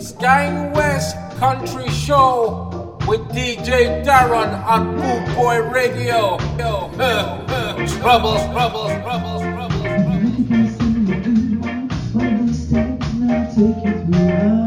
Sky West Country Show with DJ Darren on Boot Boy Radio. troubles, troubles, troubles, troubles. Take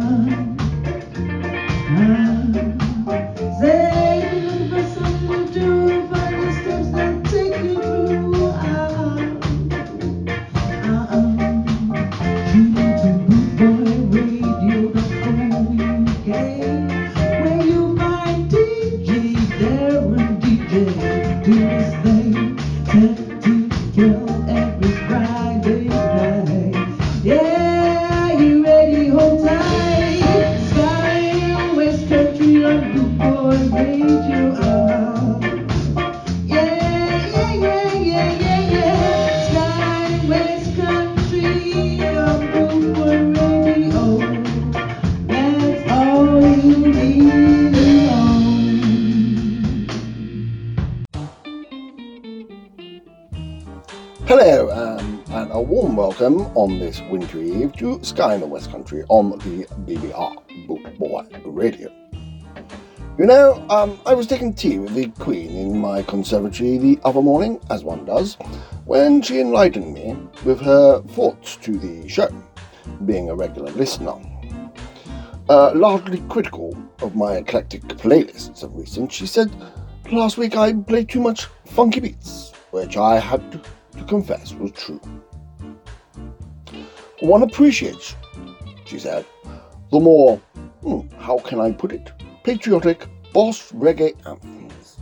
on this wintry eve to Sky in the West Country on the BBR Boot Boy Radio. You know, um, I was taking tea with the Queen in my conservatory the other morning, as one does, when she enlightened me with her thoughts to the show, being a regular listener. Uh, largely critical of my eclectic playlists of recent, she said last week I played too much funky beats, which I had to confess was true. One appreciates, she said, the more, hmm, how can I put it, patriotic boss reggae anthems.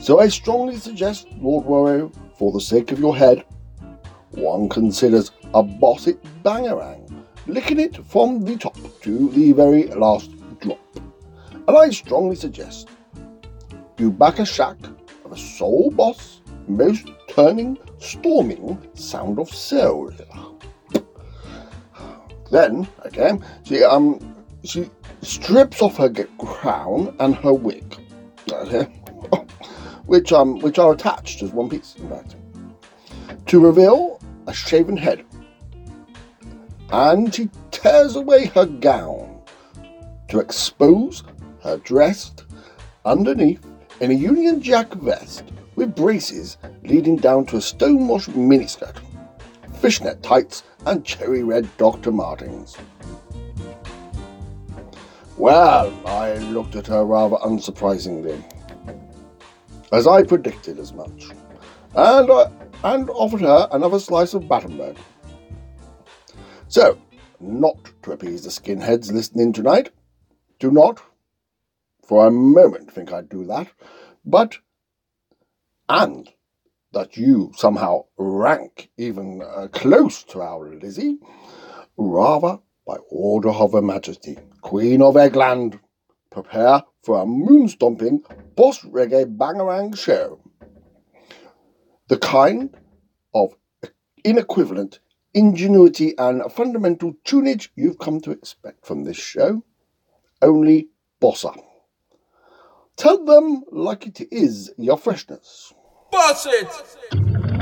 So I strongly suggest, Lord Warrow, for the sake of your head, one considers a boss Bangarang, licking it from the top to the very last drop. And I strongly suggest you back a shack of a soul boss, most turning, storming sound of soul. Then, okay, she um she strips off her crown and her wig, which um which are attached as one piece, in fact, to reveal a shaven head. And she tears away her gown to expose her dressed underneath in a Union Jack vest with braces leading down to a stonewashed miniskirt, fishnet tights, and cherry red Dr. Martens. Well, I looked at her rather unsurprisingly, as I predicted as much, and, I, and offered her another slice of Battenberg. So, not to appease the skinheads listening tonight, do not for a moment think I'd do that, but and that you somehow rank even uh, close to our Lizzie, rather by order of Her Majesty, Queen of Eggland, prepare for a moon stomping boss reggae bangarang show. The kind of inequivalent ingenuity and fundamental tunage you've come to expect from this show, only bossa. Tell them like it is your freshness. Boss it! Thank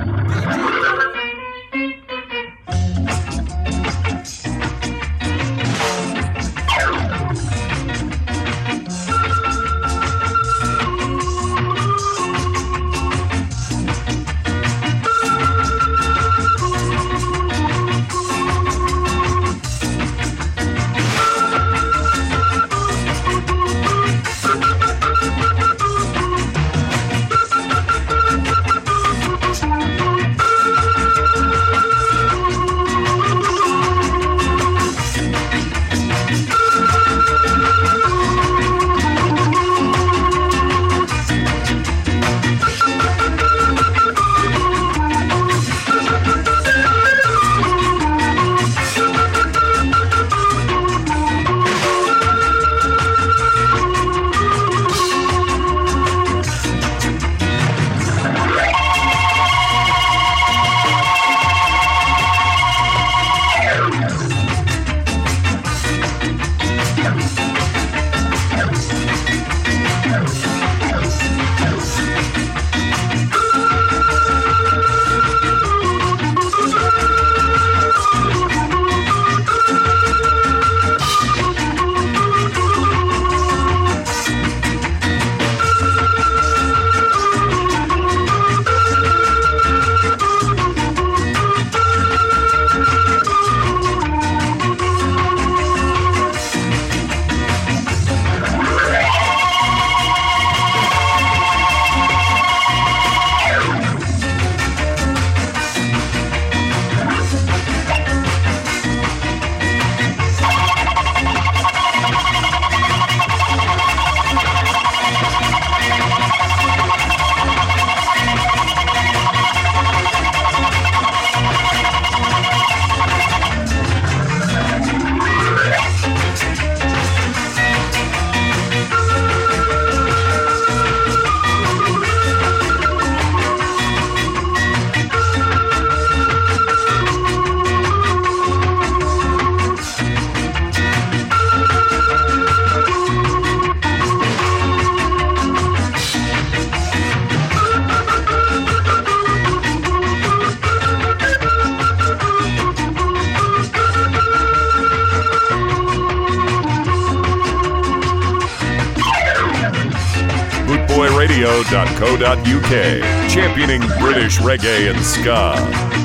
championing British reggae and ska.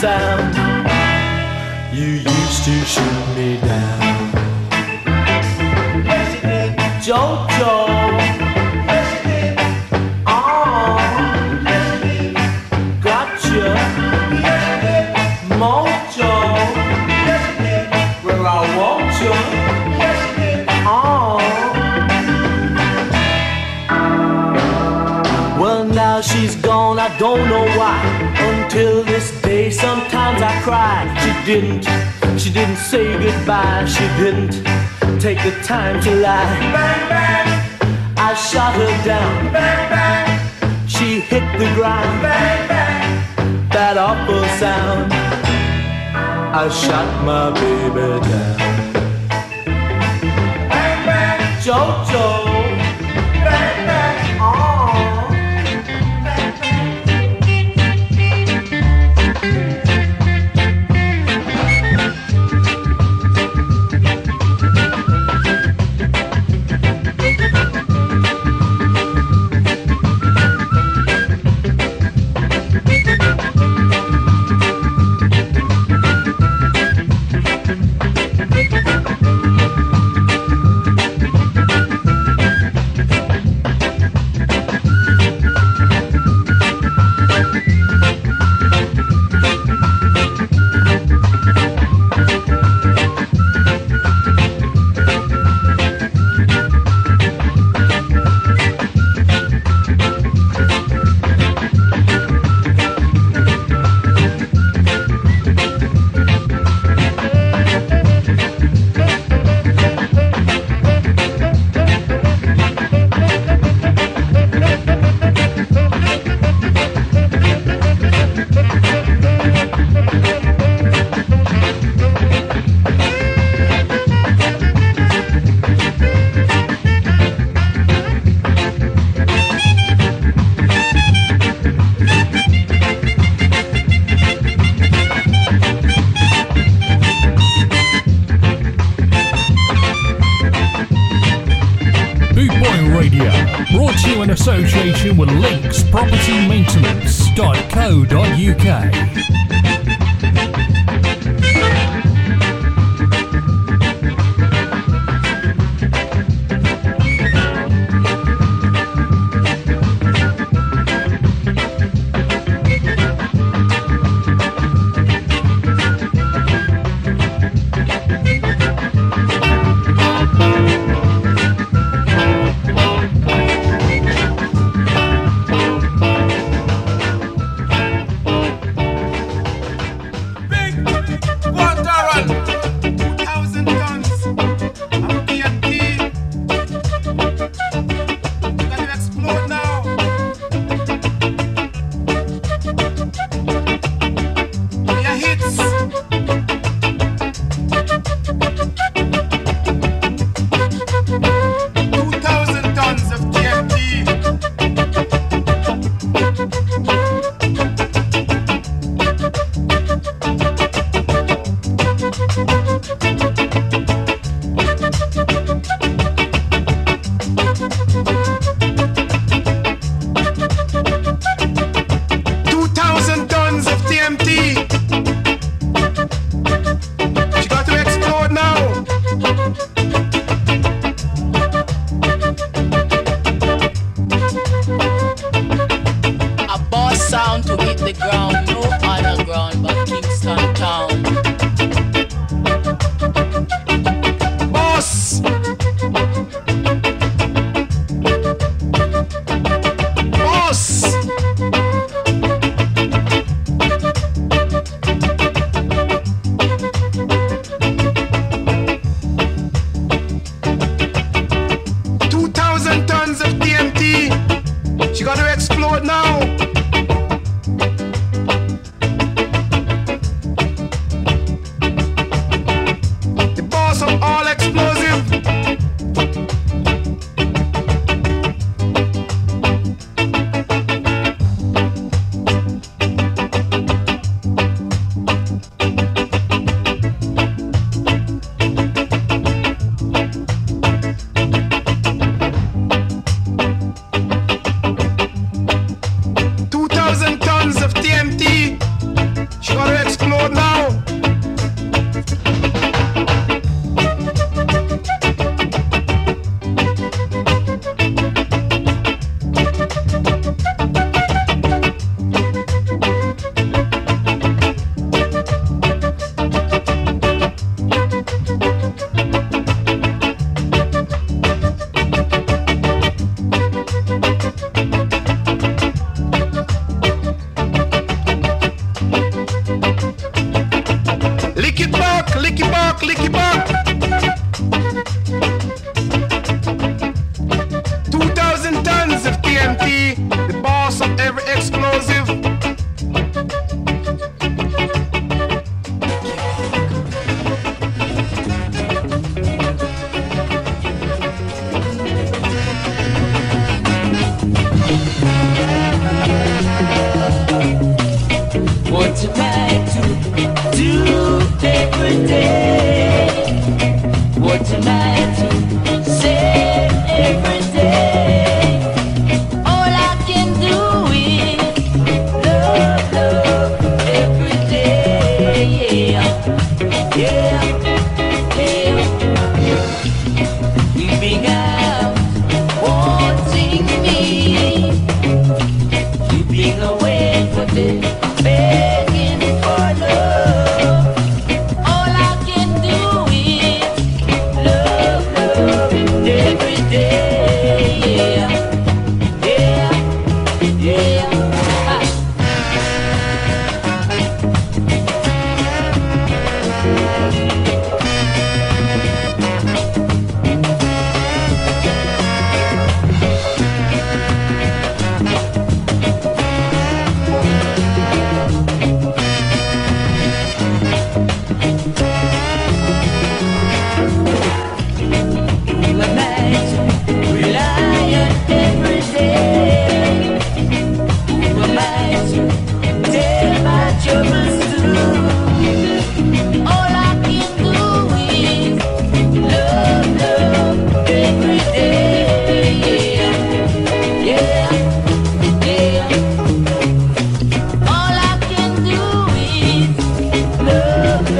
sound. You used to shoot me down. Yes, you did. Jojo. Yes, you did. Oh. Yes, you did. Gotcha. Yes, you did. Mojo. Yes, you did. I want you. Oh. Well, now she's gone. I don't know why. Until this cry. She didn't. She didn't say goodbye. She didn't take the time to lie. Bang, bang. I shot her down. Bang, bang. She hit the ground. Bang, bang. That awful sound. I shot my baby down. Bang, bang. Jojo. www.co.uk.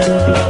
love, love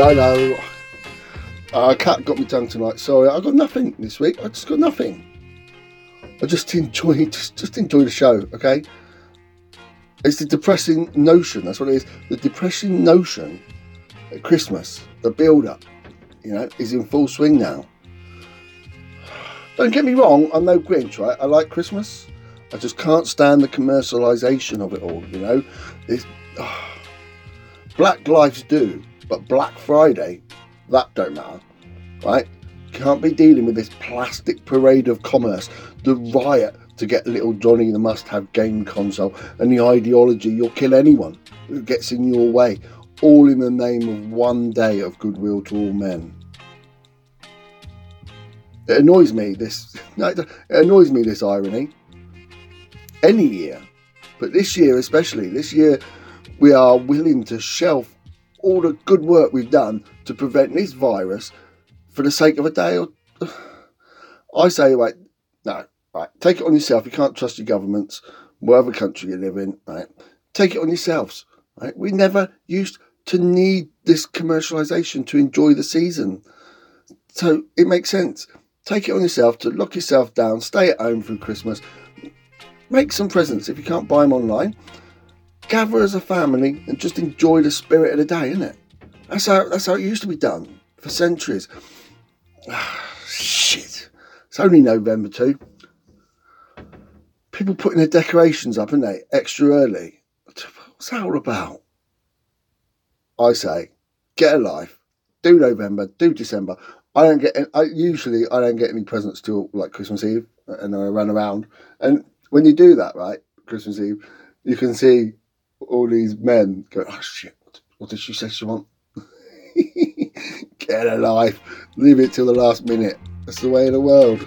I know. Uh, cat got me tongue tonight. Sorry, I got nothing this week. I just got nothing. I just enjoy just just enjoy the show. Okay. It's the depressing notion. That's what it is. The depressing notion at Christmas, the build-up, you know, is in full swing now. Don't get me wrong. I'm no Grinch, right? I like Christmas. I just can't stand the commercialization of it all. You know, it's, Black lives do, but Black Friday, that don't matter, right? Can't be dealing with this plastic parade of commerce, the riot to get little Johnny the must-have game console, and the ideology you'll kill anyone who gets in your way, all in the name of one day of goodwill to all men. It annoys me this. It annoys me this irony. Any year, but this year especially. This year, we are willing to shelf all the good work we've done to prevent this virus for the sake of a day. Or I say, right, no, right, take it on yourself. You can't trust your governments, whatever country you live in. Right, take it on yourselves. Right, we never used to need this commercialization to enjoy the season, so it makes sense. Take it on yourself to lock yourself down, stay at home through Christmas, make some presents if you can't buy them online. Gather as a family and just enjoy the spirit of the day, isn't it? That's how that's how it used to be done for centuries. Ah, shit. It's only November too. People putting their decorations up, aren't they? Extra early. What's that all about? I say, get a life. Do November, do December. I don't get. I usually I don't get any presents till like Christmas Eve, and I run around. And when you do that, right, Christmas Eve, you can see all these men go, "Oh shit, what, did she say she want?" get a life. Leave it till the last minute. That's the way of the world.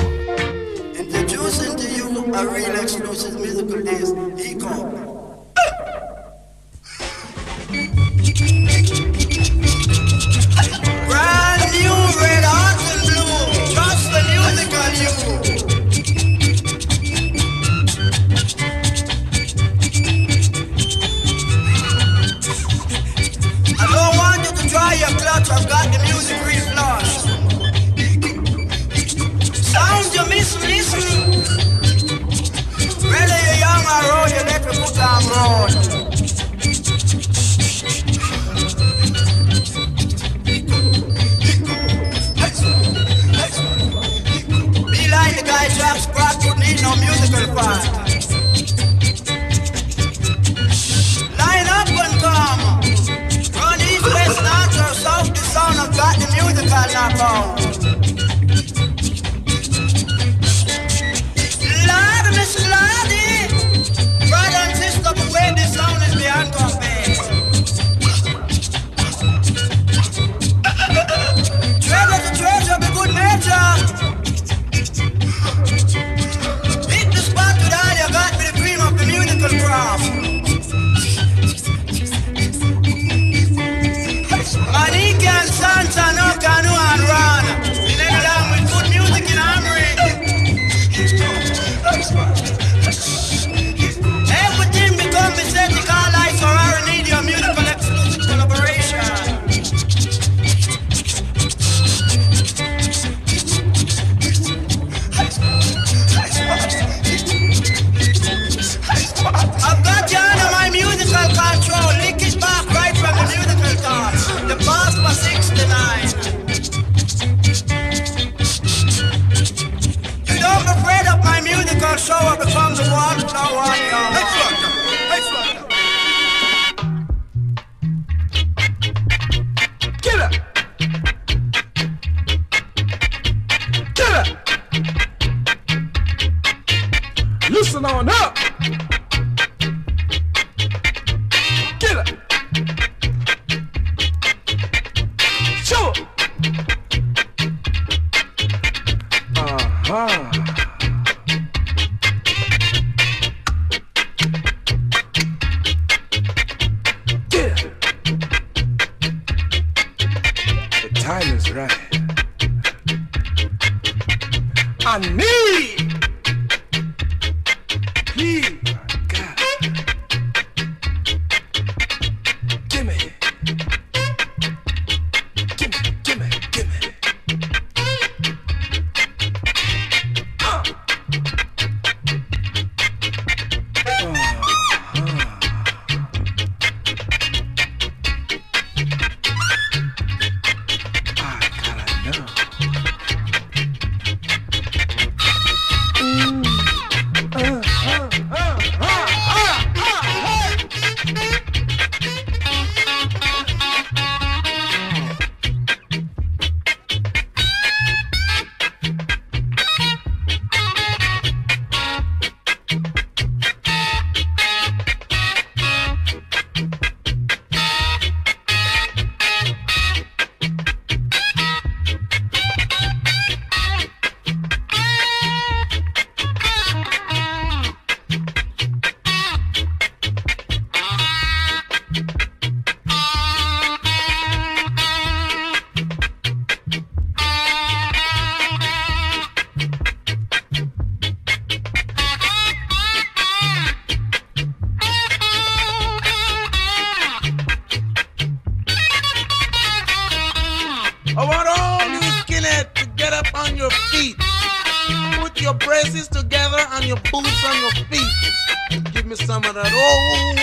on that old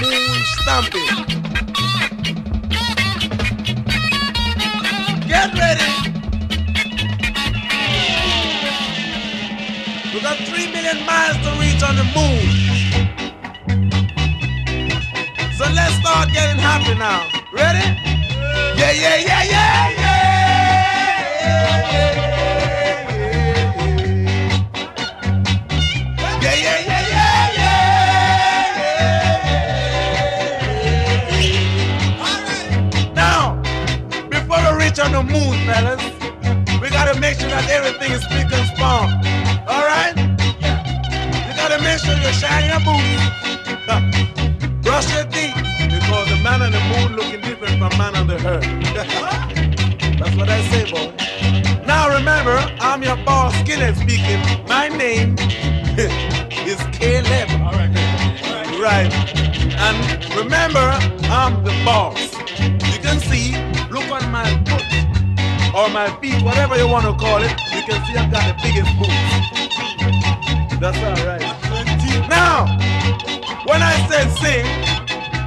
moon stomping. Get ready. We got three million miles to reach on the moon. So let's start getting happy now. Ready? Yeah, yeah, yeah, yeah. Everything is spick and span. All right? You gotta make sure you shine your boots. Brush your teeth because the man on the moon looking different from man on the earth. That's what I say, boy. Now remember, I'm your boss, Skinhead speaking. My name is Caleb. All right, Right. And remember, I'm the boss. Or my feet, whatever you want to call it. You can see I've got the biggest boots. That's all right. Now, when I said sing,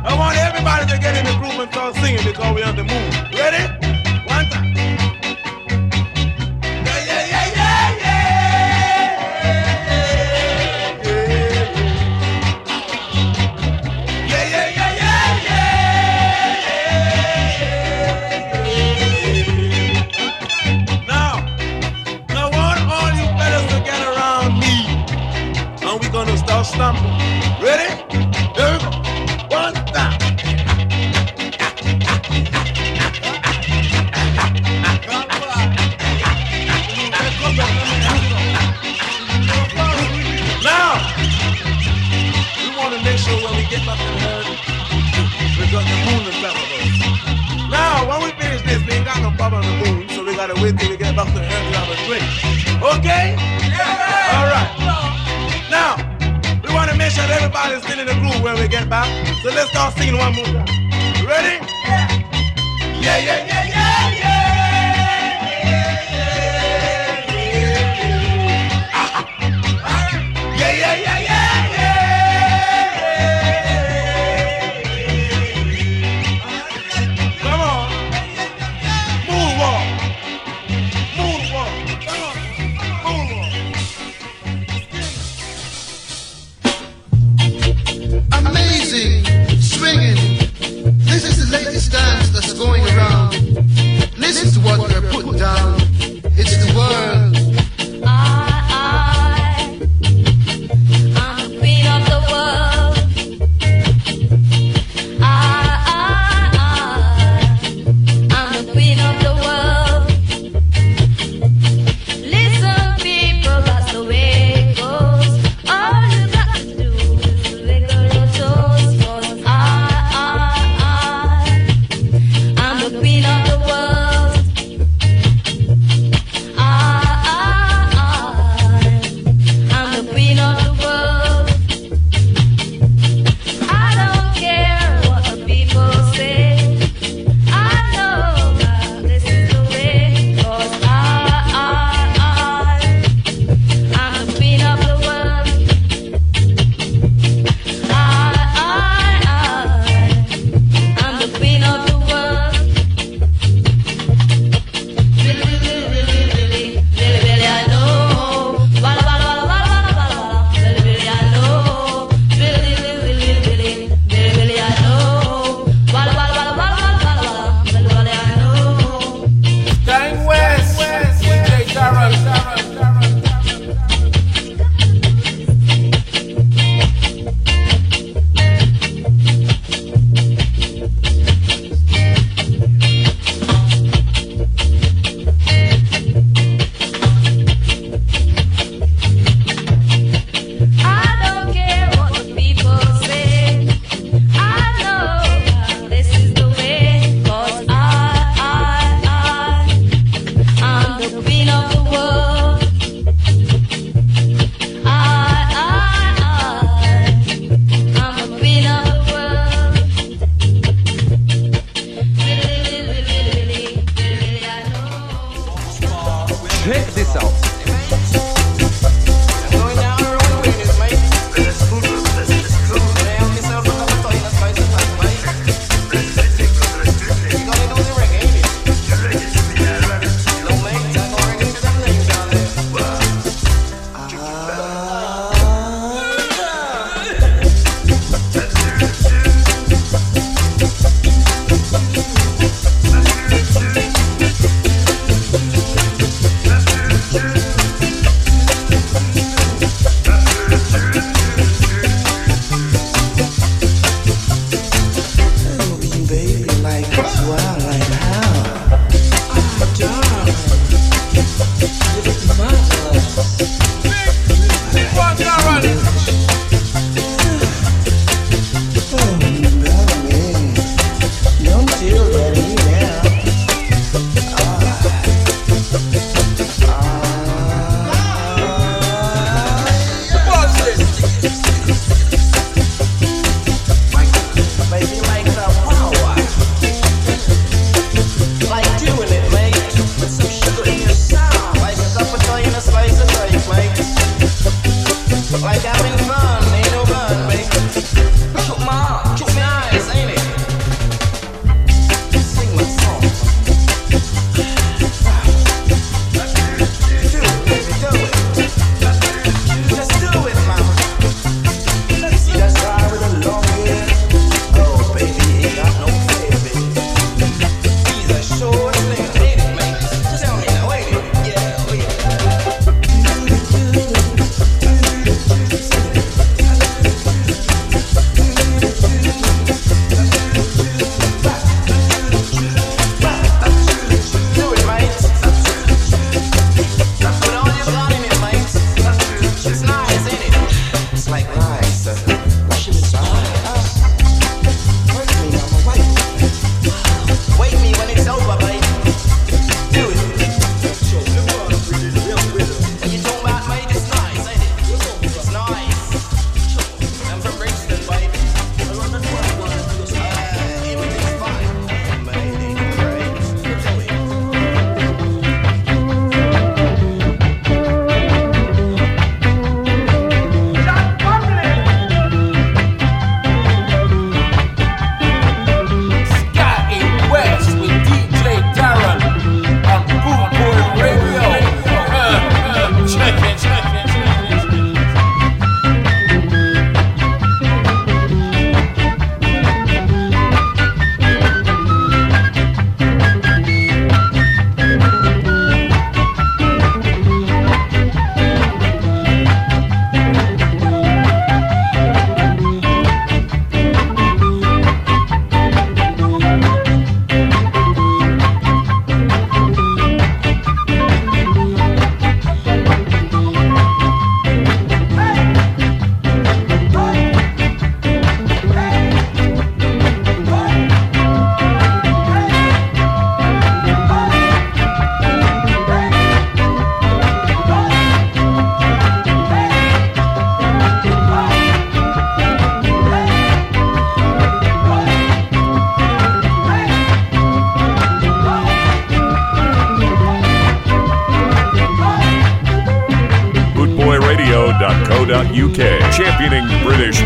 I want everybody to get in the group and start singing because we're on the move. Ready?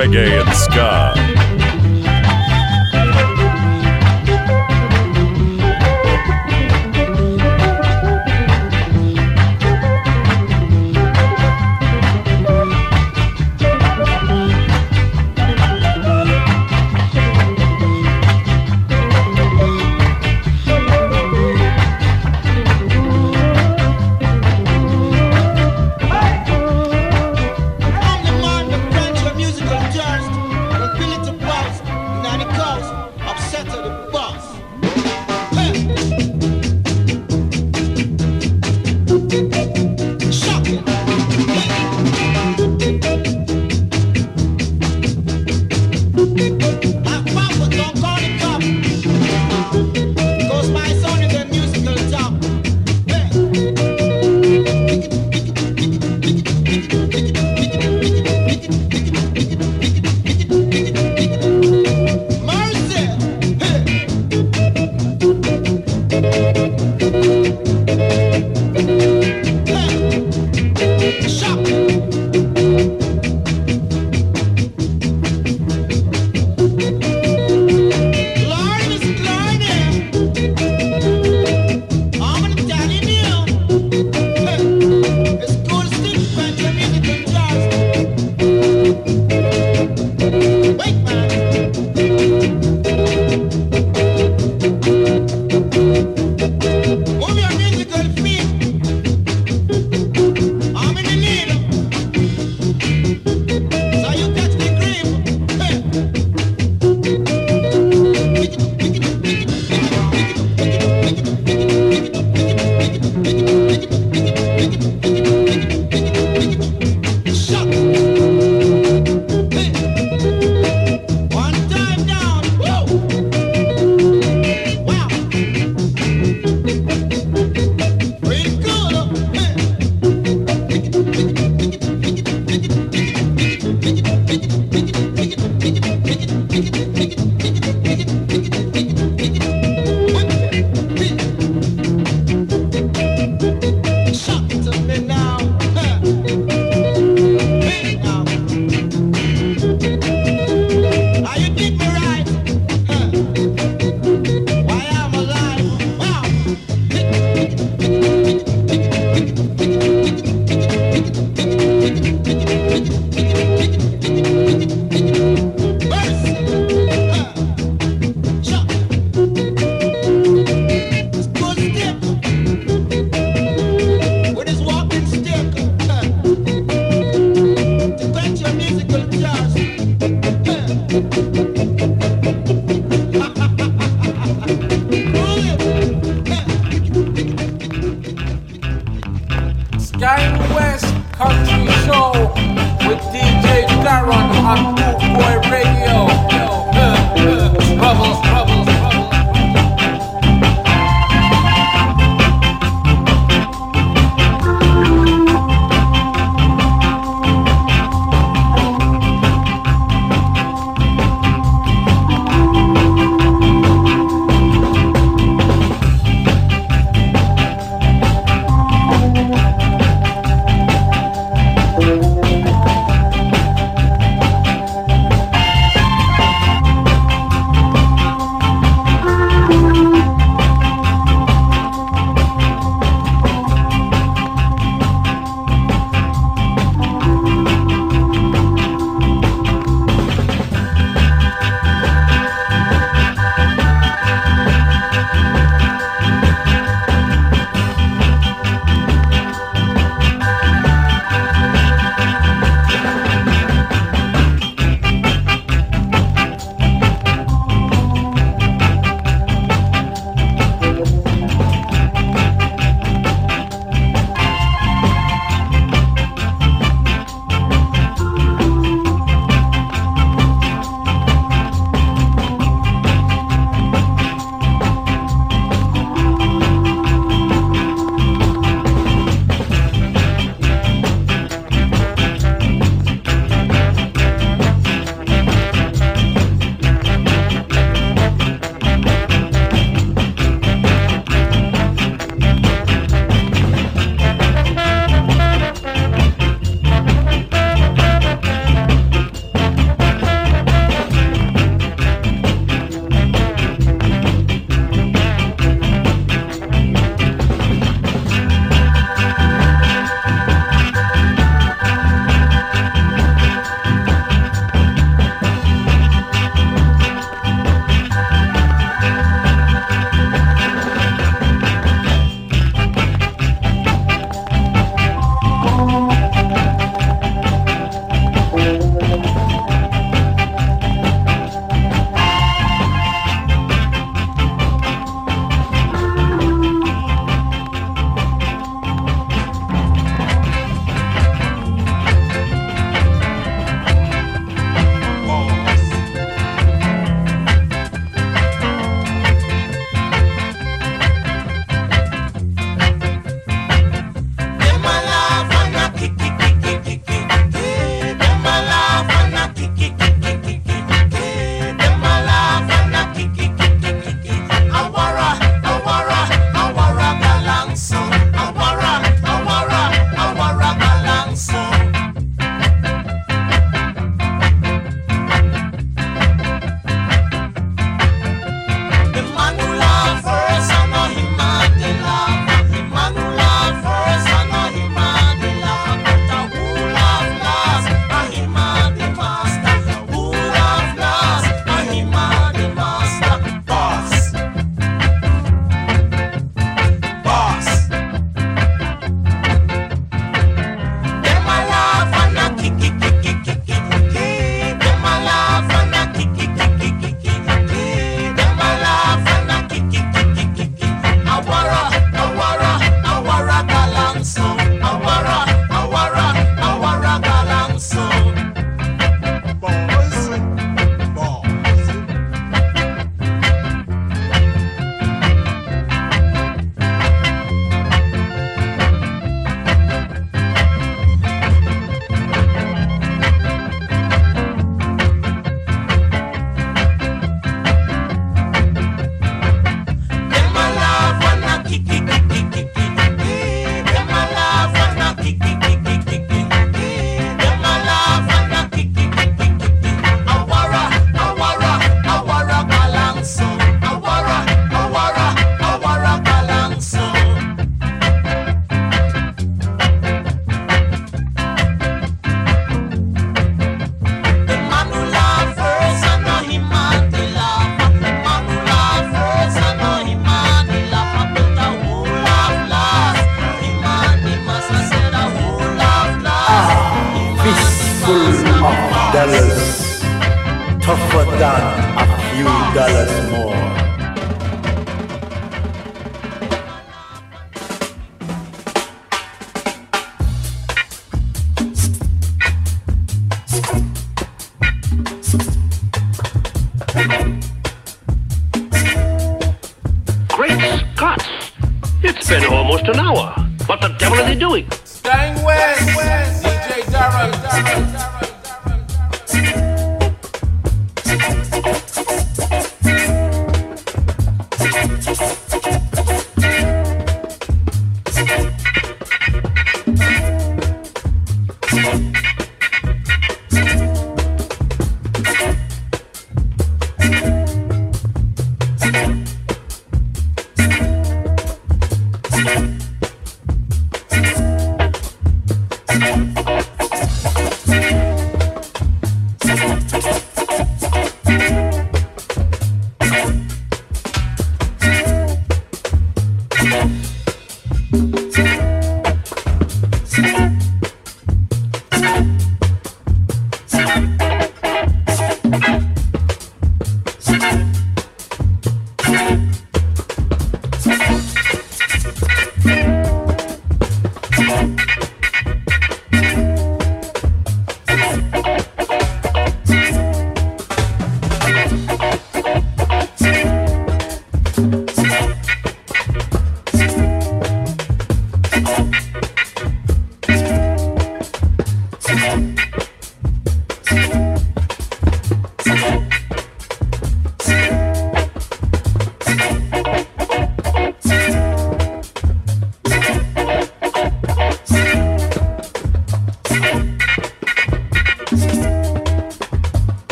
Reggae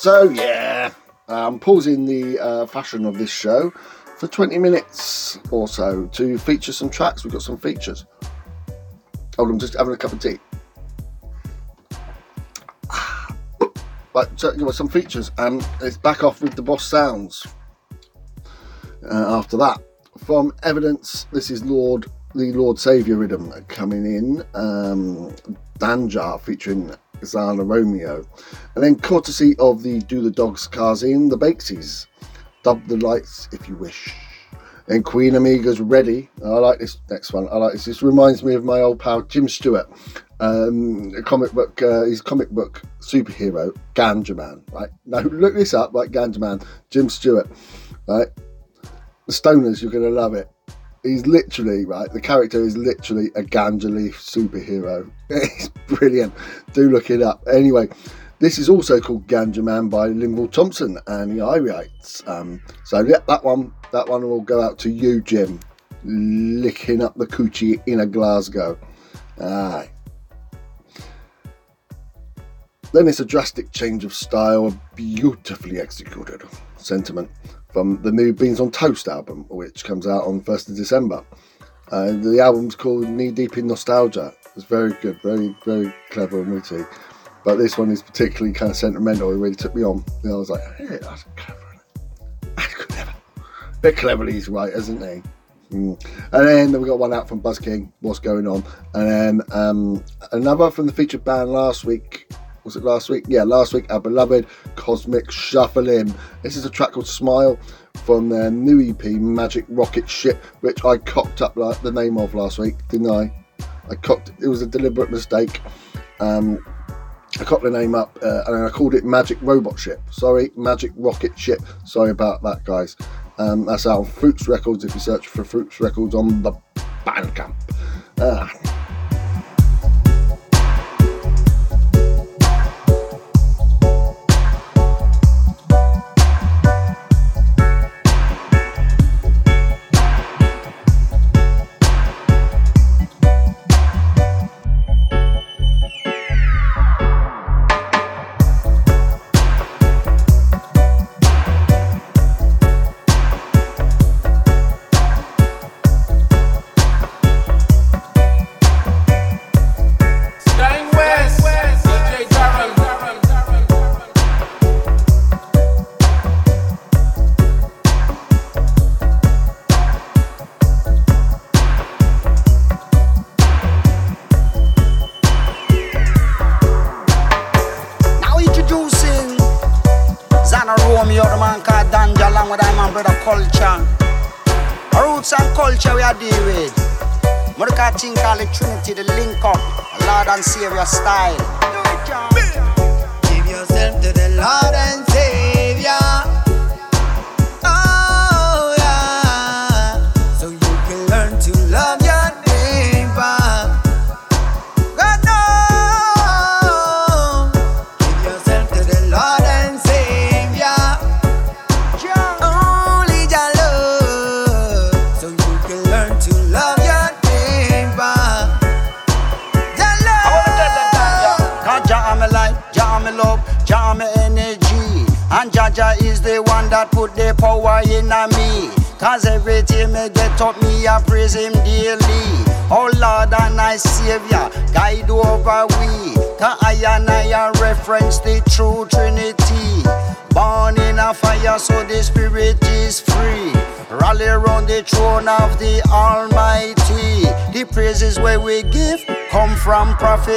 So yeah, I'm pausing the uh, fashion of this show for 20 minutes or so to feature some tracks. We've got some features. Hold on, I'm just having a cup of tea. But so, you know, some features, and it's back off with the Boss Sounds. Uh, after that, from Evidence, this is Lord the Lord Saviour rhythm coming in. Um, Danjar featuring Zana Romeo, and then courtesy of the Do the Dogs cars in the Bakesies. Dub the lights if you wish. And Queen Amiga's ready. I like this next one. I like this. This reminds me of my old pal Jim Stewart, um, a comic book. Uh, his comic book superhero Ganja Man. Right now, look this up. Like Ganja Man, Jim Stewart. Right, the Stoners, you're gonna love it. He's literally right. The character is literally a ganja leaf superhero. It's brilliant. Do look it up. Anyway, this is also called Ganja Man by Linval Thompson and the Irites. Um, so yeah, that one, that one will go out to you, Jim, licking up the coochie in a Glasgow. Aye. Then it's a drastic change of style, beautifully executed sentiment from the new Beans on Toast album, which comes out on 1st of December. Uh, the album's called Knee Deep in Nostalgia. It's very good, very, very clever and witty. But this one is particularly kind of sentimental. It really took me on. Know, I was like, hey, that's clever. That's clever. Bit cleverly he's right, isn't he? Mm. And then we got one out from Buzz King, What's Going On? And then um, another from the featured band last week. Was it last week? Yeah, last week, our beloved Cosmic Shuffling. This is a track called Smile from their new EP, Magic Rocket Ship, which I cocked up like the name of last week, didn't I? I cocked it was a deliberate mistake. Um, I cocked the name up uh, and I called it Magic Robot Ship. Sorry, Magic Rocket Ship. Sorry about that, guys. Um, that's out on Fruits Records if you search for Fruits Records on the Bandcamp. Ah.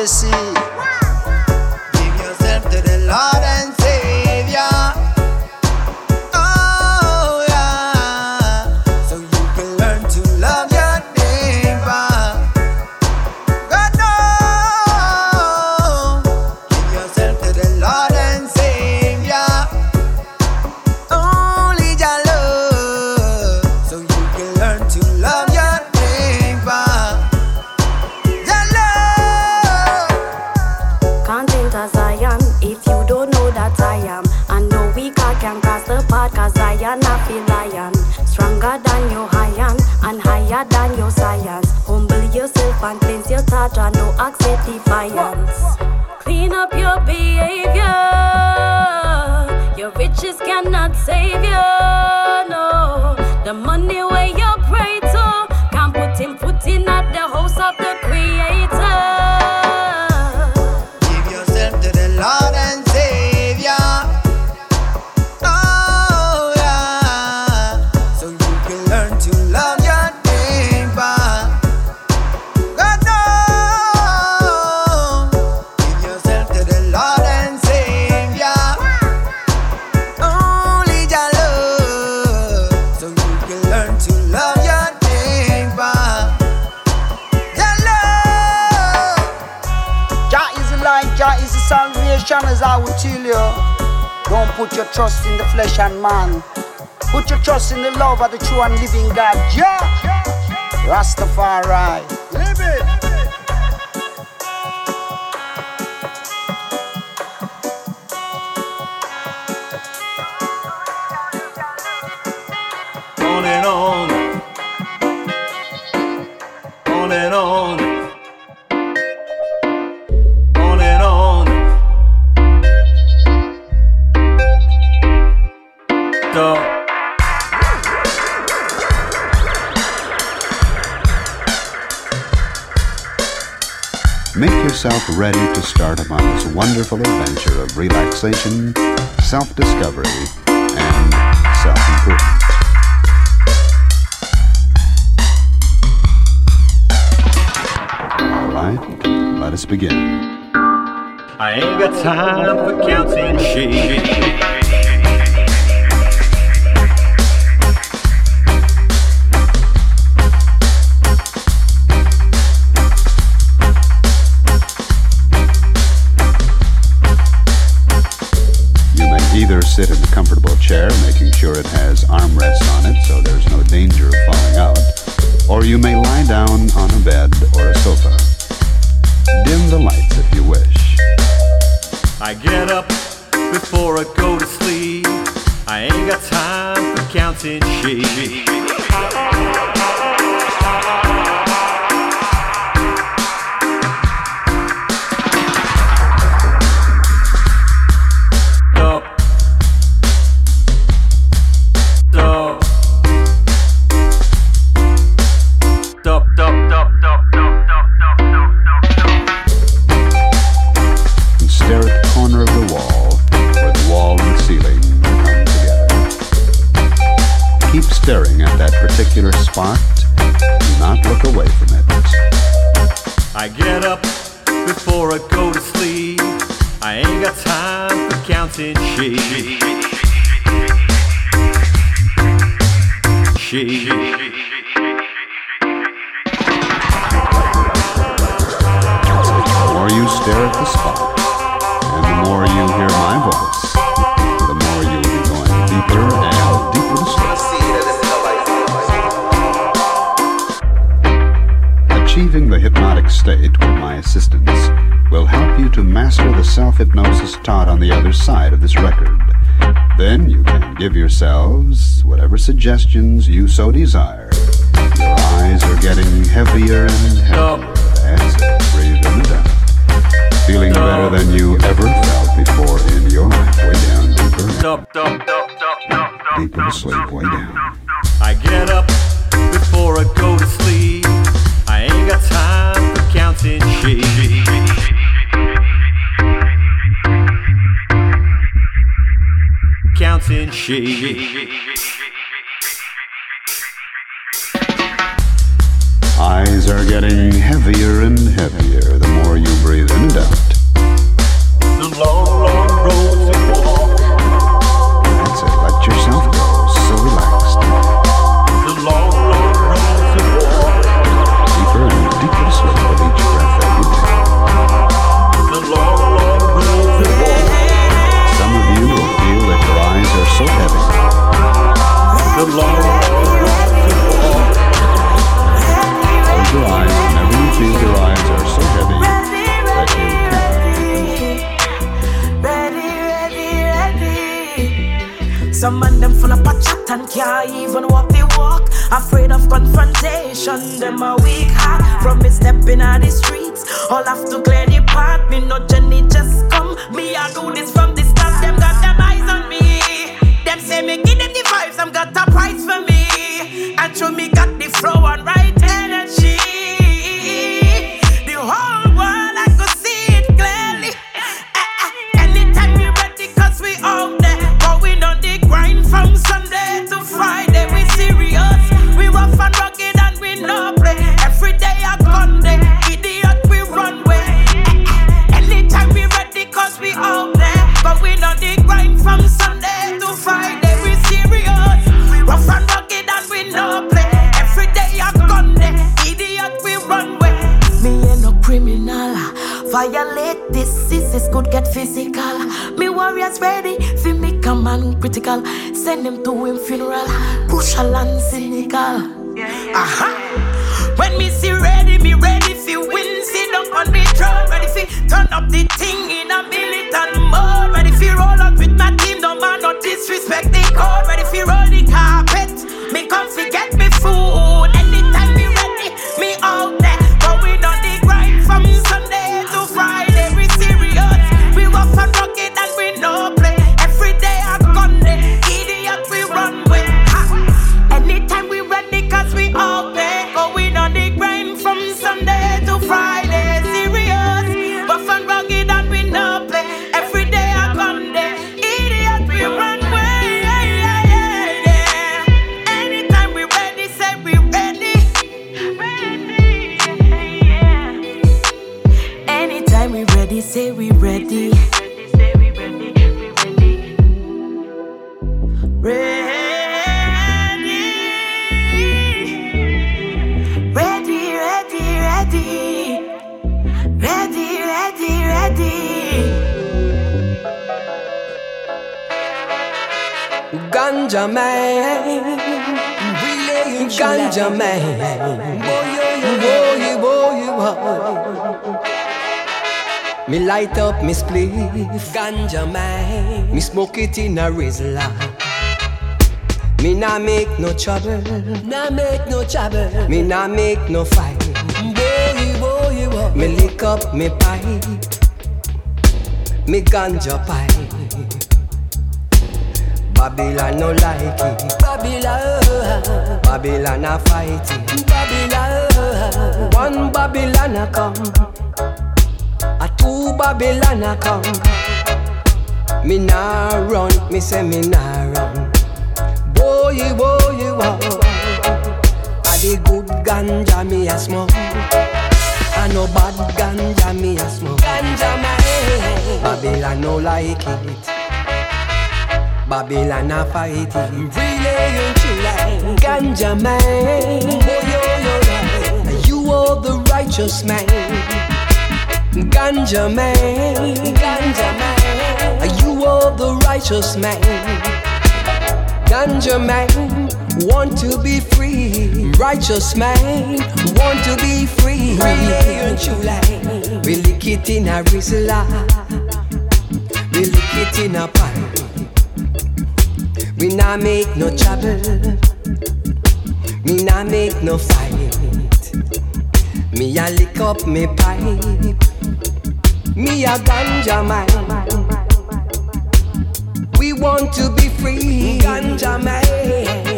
Prophecy. yourself ready to start upon this wonderful adventure of relaxation, self discovery, and self improvement. All right, let us begin. I ain't got time for counting sheep. And can't even walk the walk. Afraid of confrontation, them a weak heart. From me stepping out the streets, all have to clear the path. Me no journey just come. Me I do this from the start. Them got them eyes on me. Them say me give them the vibes. Them got a price for me. And show me get physical. Me warriors ready, fi me come and critical. Send him to him funeral, crucial and cynical. Aha! When me see ready, me ready fi win. Sit down on the throne, ready fi turn up the thing in a militant mode. Ready fi roll out with my team, no man no disrespect the code. Light up me spliff, ganja man. Me smoke it in a Rizla. Me nah make no trouble, nah make no trouble. Me nah make no fight. Boy, boy, boy. Me lick up me pipe, me ganja pipe. Babylon no like it. Babylon, Babylon a fight it. Babylon, one Babylon a come, Babylon a come. Me nah run, me say me nah run. Boy, boy, boy. A the good ganja me a smoke. A no bad ganja me a smoke. Ganja man, Babylon no like it. Babylon a fight it. Really you like ganja man? Boy, yo, yo, yo. You are the righteous man. Ganja man, ganja man. Are you are the righteous man. Ganja man, want to be free. Righteous man, want to be free. Really ain't you like? We lick it in a Rizla. We lick it in a pipe. We nah make no trouble. Me nah make no fight. Me a lick up me pipe. Me a ganja man. We want to be free, ganja man.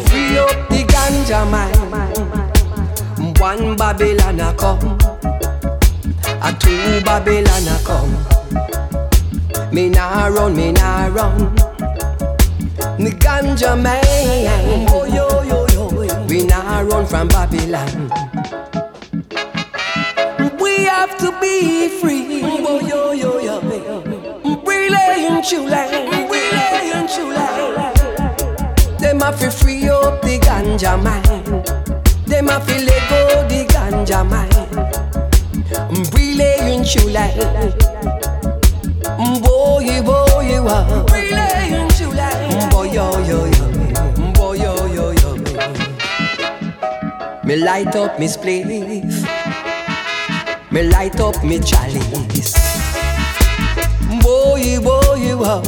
Free up the ganja man. One Babylon a come, a two Babylon a come. Me nah run, me nah run. The ganja man, oh yo yo yo, we nah run from Babylon. To be free, oh yo yo yo. Really in July, really in July. Them have to free up the ganja man. Them have to let go the ganja man. Really in July. Boy, boy, wow. Really in July. Boy, yo, yo, yo. Boy, yo, yo, yo. Me light up me spliff. Me light up me chalice. Boy, boy, wow.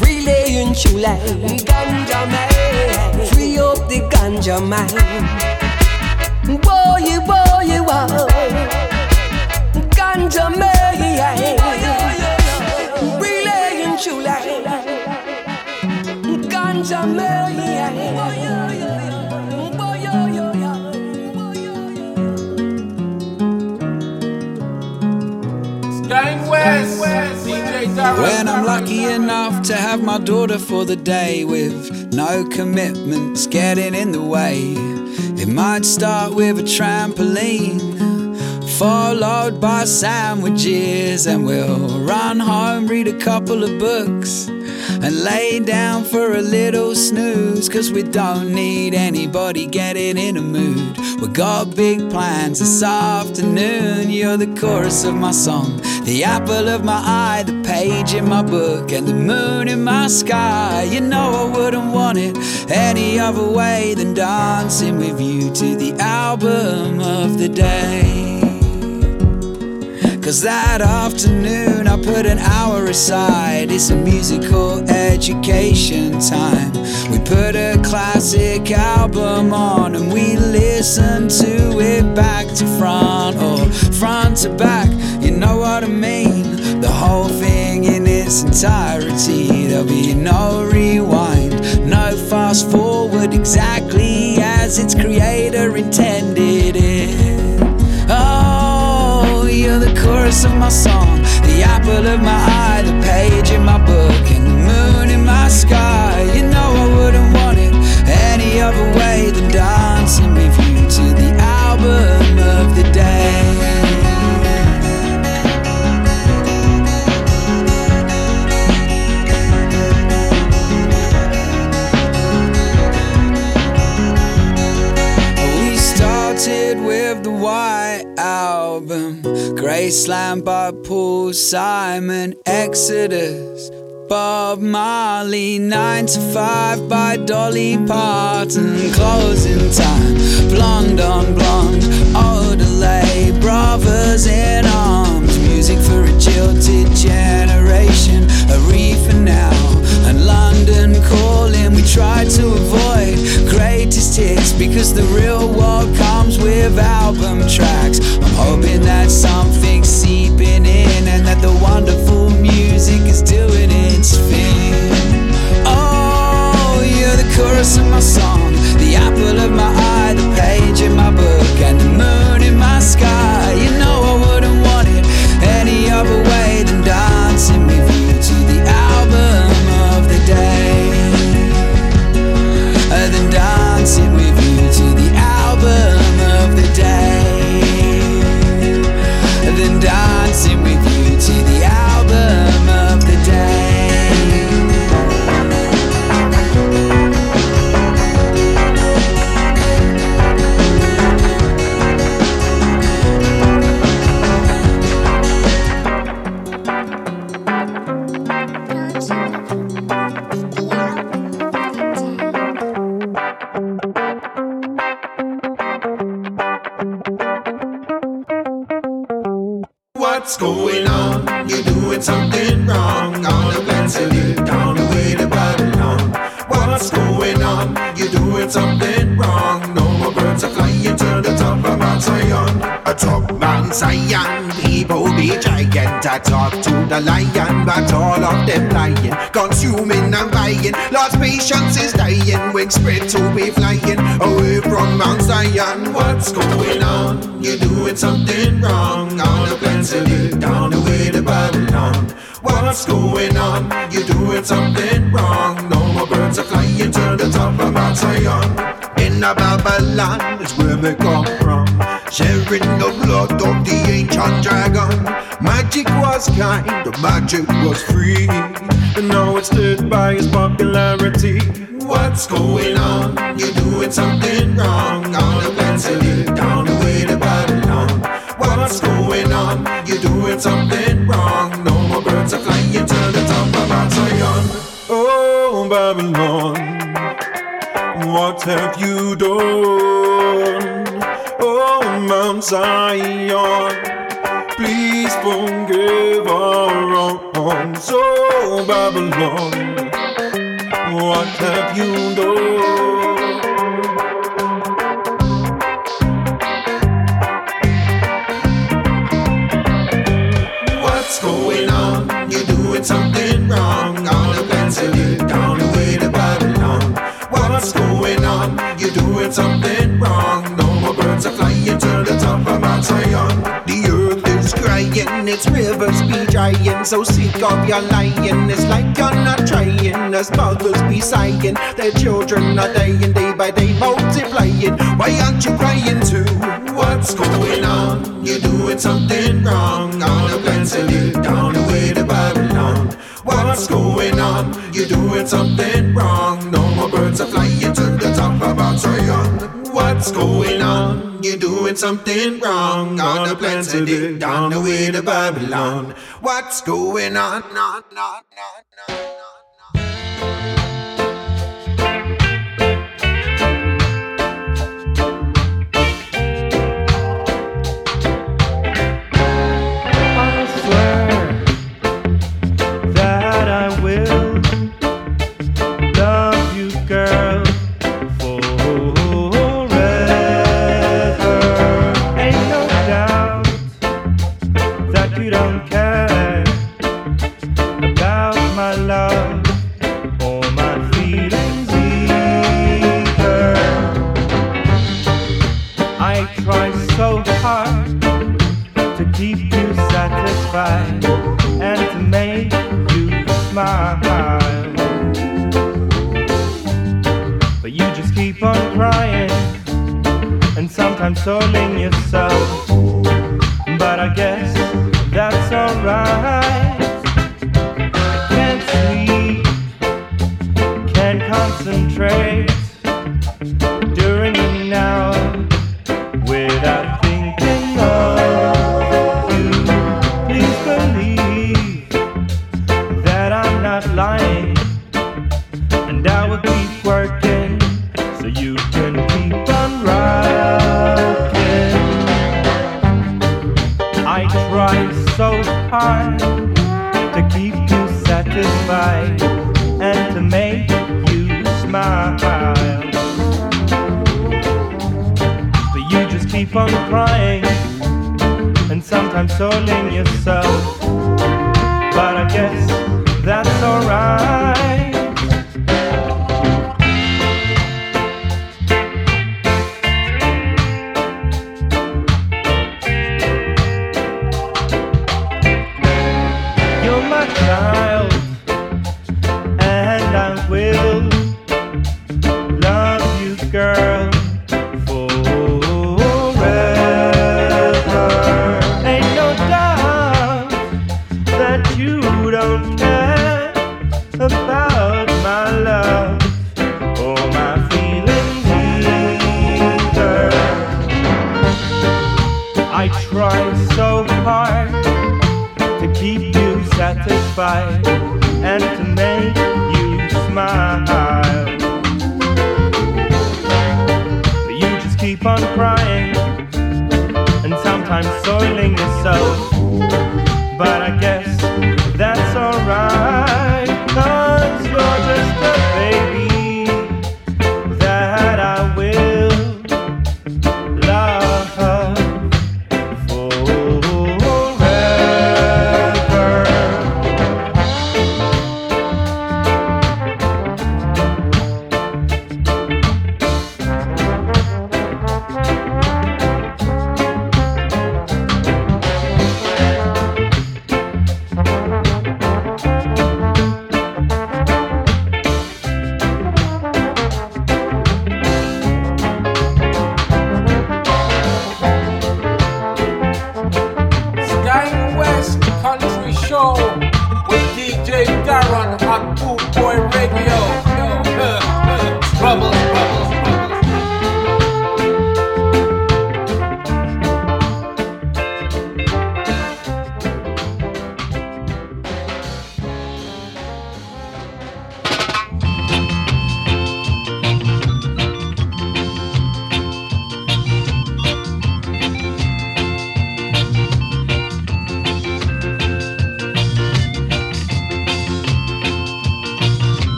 Relay and chula, ganja man. Free up the ganja man. Boy, boy, wow. Ganja man. Relay and chula. Ganja man. When I'm lucky enough to have my daughter for the day with no commitments getting in the way, it might start with a trampoline, followed by sandwiches, and we'll run home, read a couple of books, and lay down for a little snooze. Cause we don't need anybody getting in a mood. We got big plans this afternoon. You're the chorus of my song, the apple of my eye, the page in my book, and the moon in my sky. You know I wouldn't want it any other way than dancing with you to the album of the day. Cause that afternoon I put an hour aside. It's a musical education time. We put a classic album on and we listen to it back to front or front to back. You know what I mean? The whole thing in its entirety. There'll be no rewind, no fast forward, exactly as its creator intended chorus of my song, the apple of my eye, the page in my book, and the moon in my sky. Graceland by Paul Simon, Exodus. Bob Marley, 9 to 5 by Dolly Parton, closing time, blonde on blonde, Odelay, brothers in arms, music for a jilted generation, a Aretha now, and London calling. We try to avoid greatest hits because the real world comes with album tracks. I'm hoping that Sharing the blood of the ancient dragon. Magic was kind, the magic was free. And now it's stood by its popularity. What's going on? You're doing something so sick of your lying. It's like you're not trying. As mothers be sighing, their children are dying day by day, multiplying. Why aren't you crying too? What's going on? You're doing something wrong. Gonna pencil you down the way to Babylon. What's going on? You're doing something wrong. No more birds are flying to the top of our Zion. What's going on? You're doing something wrong. Gonna plant it down the way to Babylon what's going on, on, on.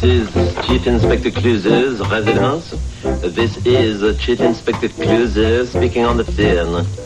This is Chief Inspector Clouseau's residence. This is Chief Inspector Clouseau speaking on the phone.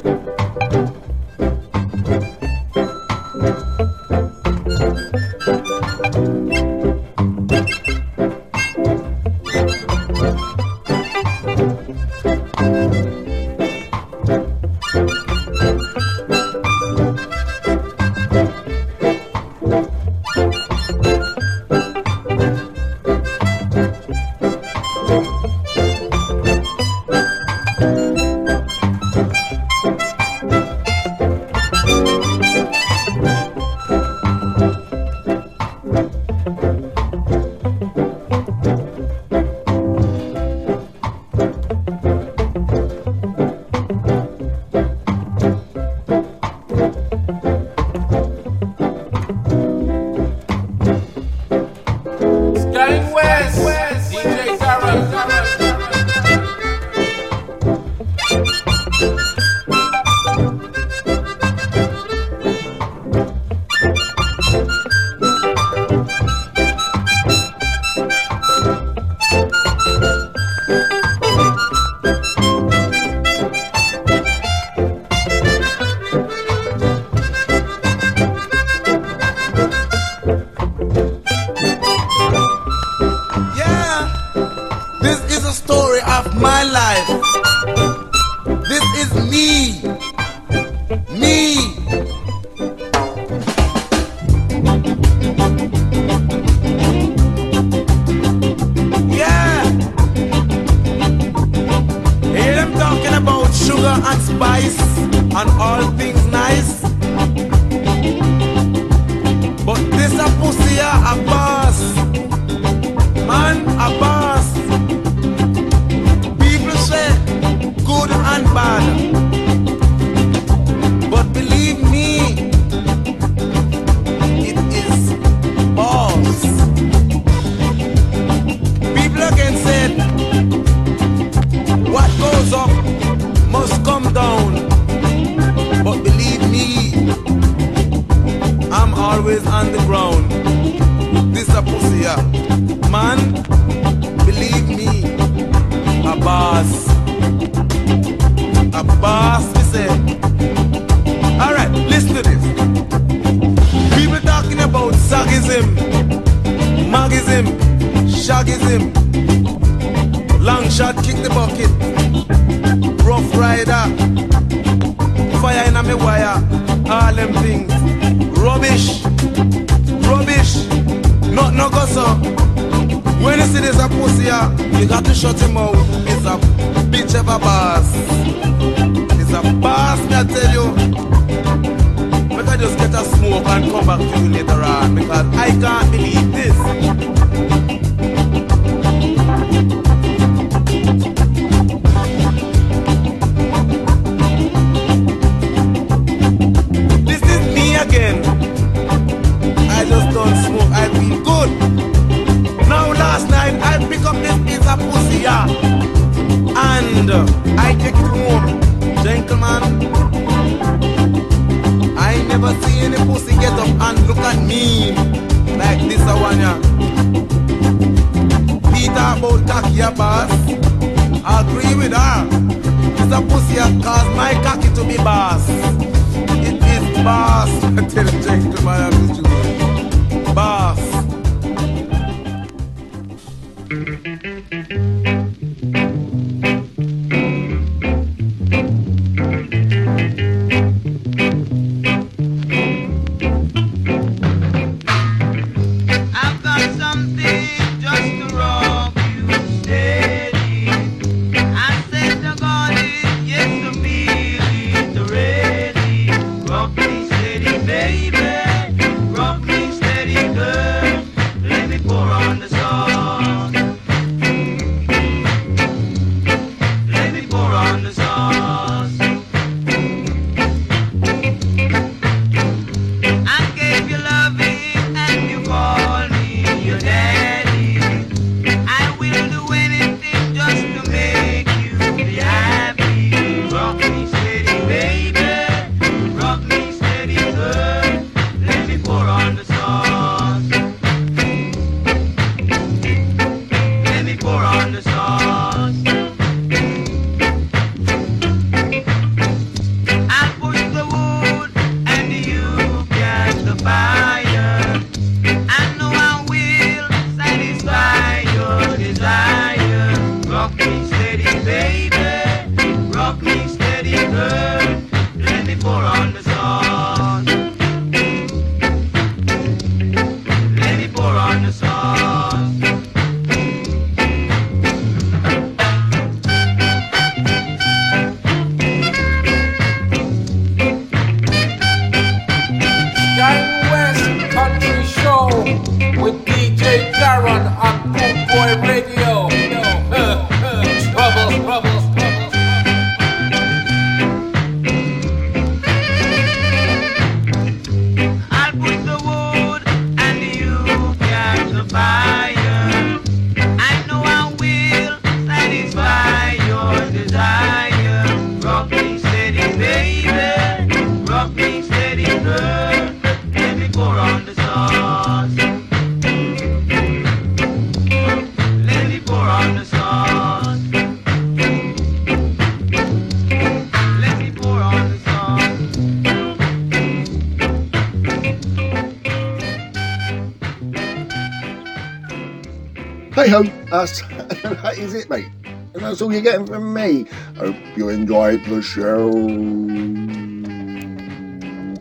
you're getting from me. Hope you enjoyed the show.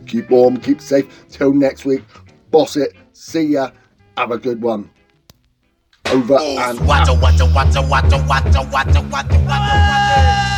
Keep warm, keep safe. Till next week, boss it. See ya. Have a good one. Over and out.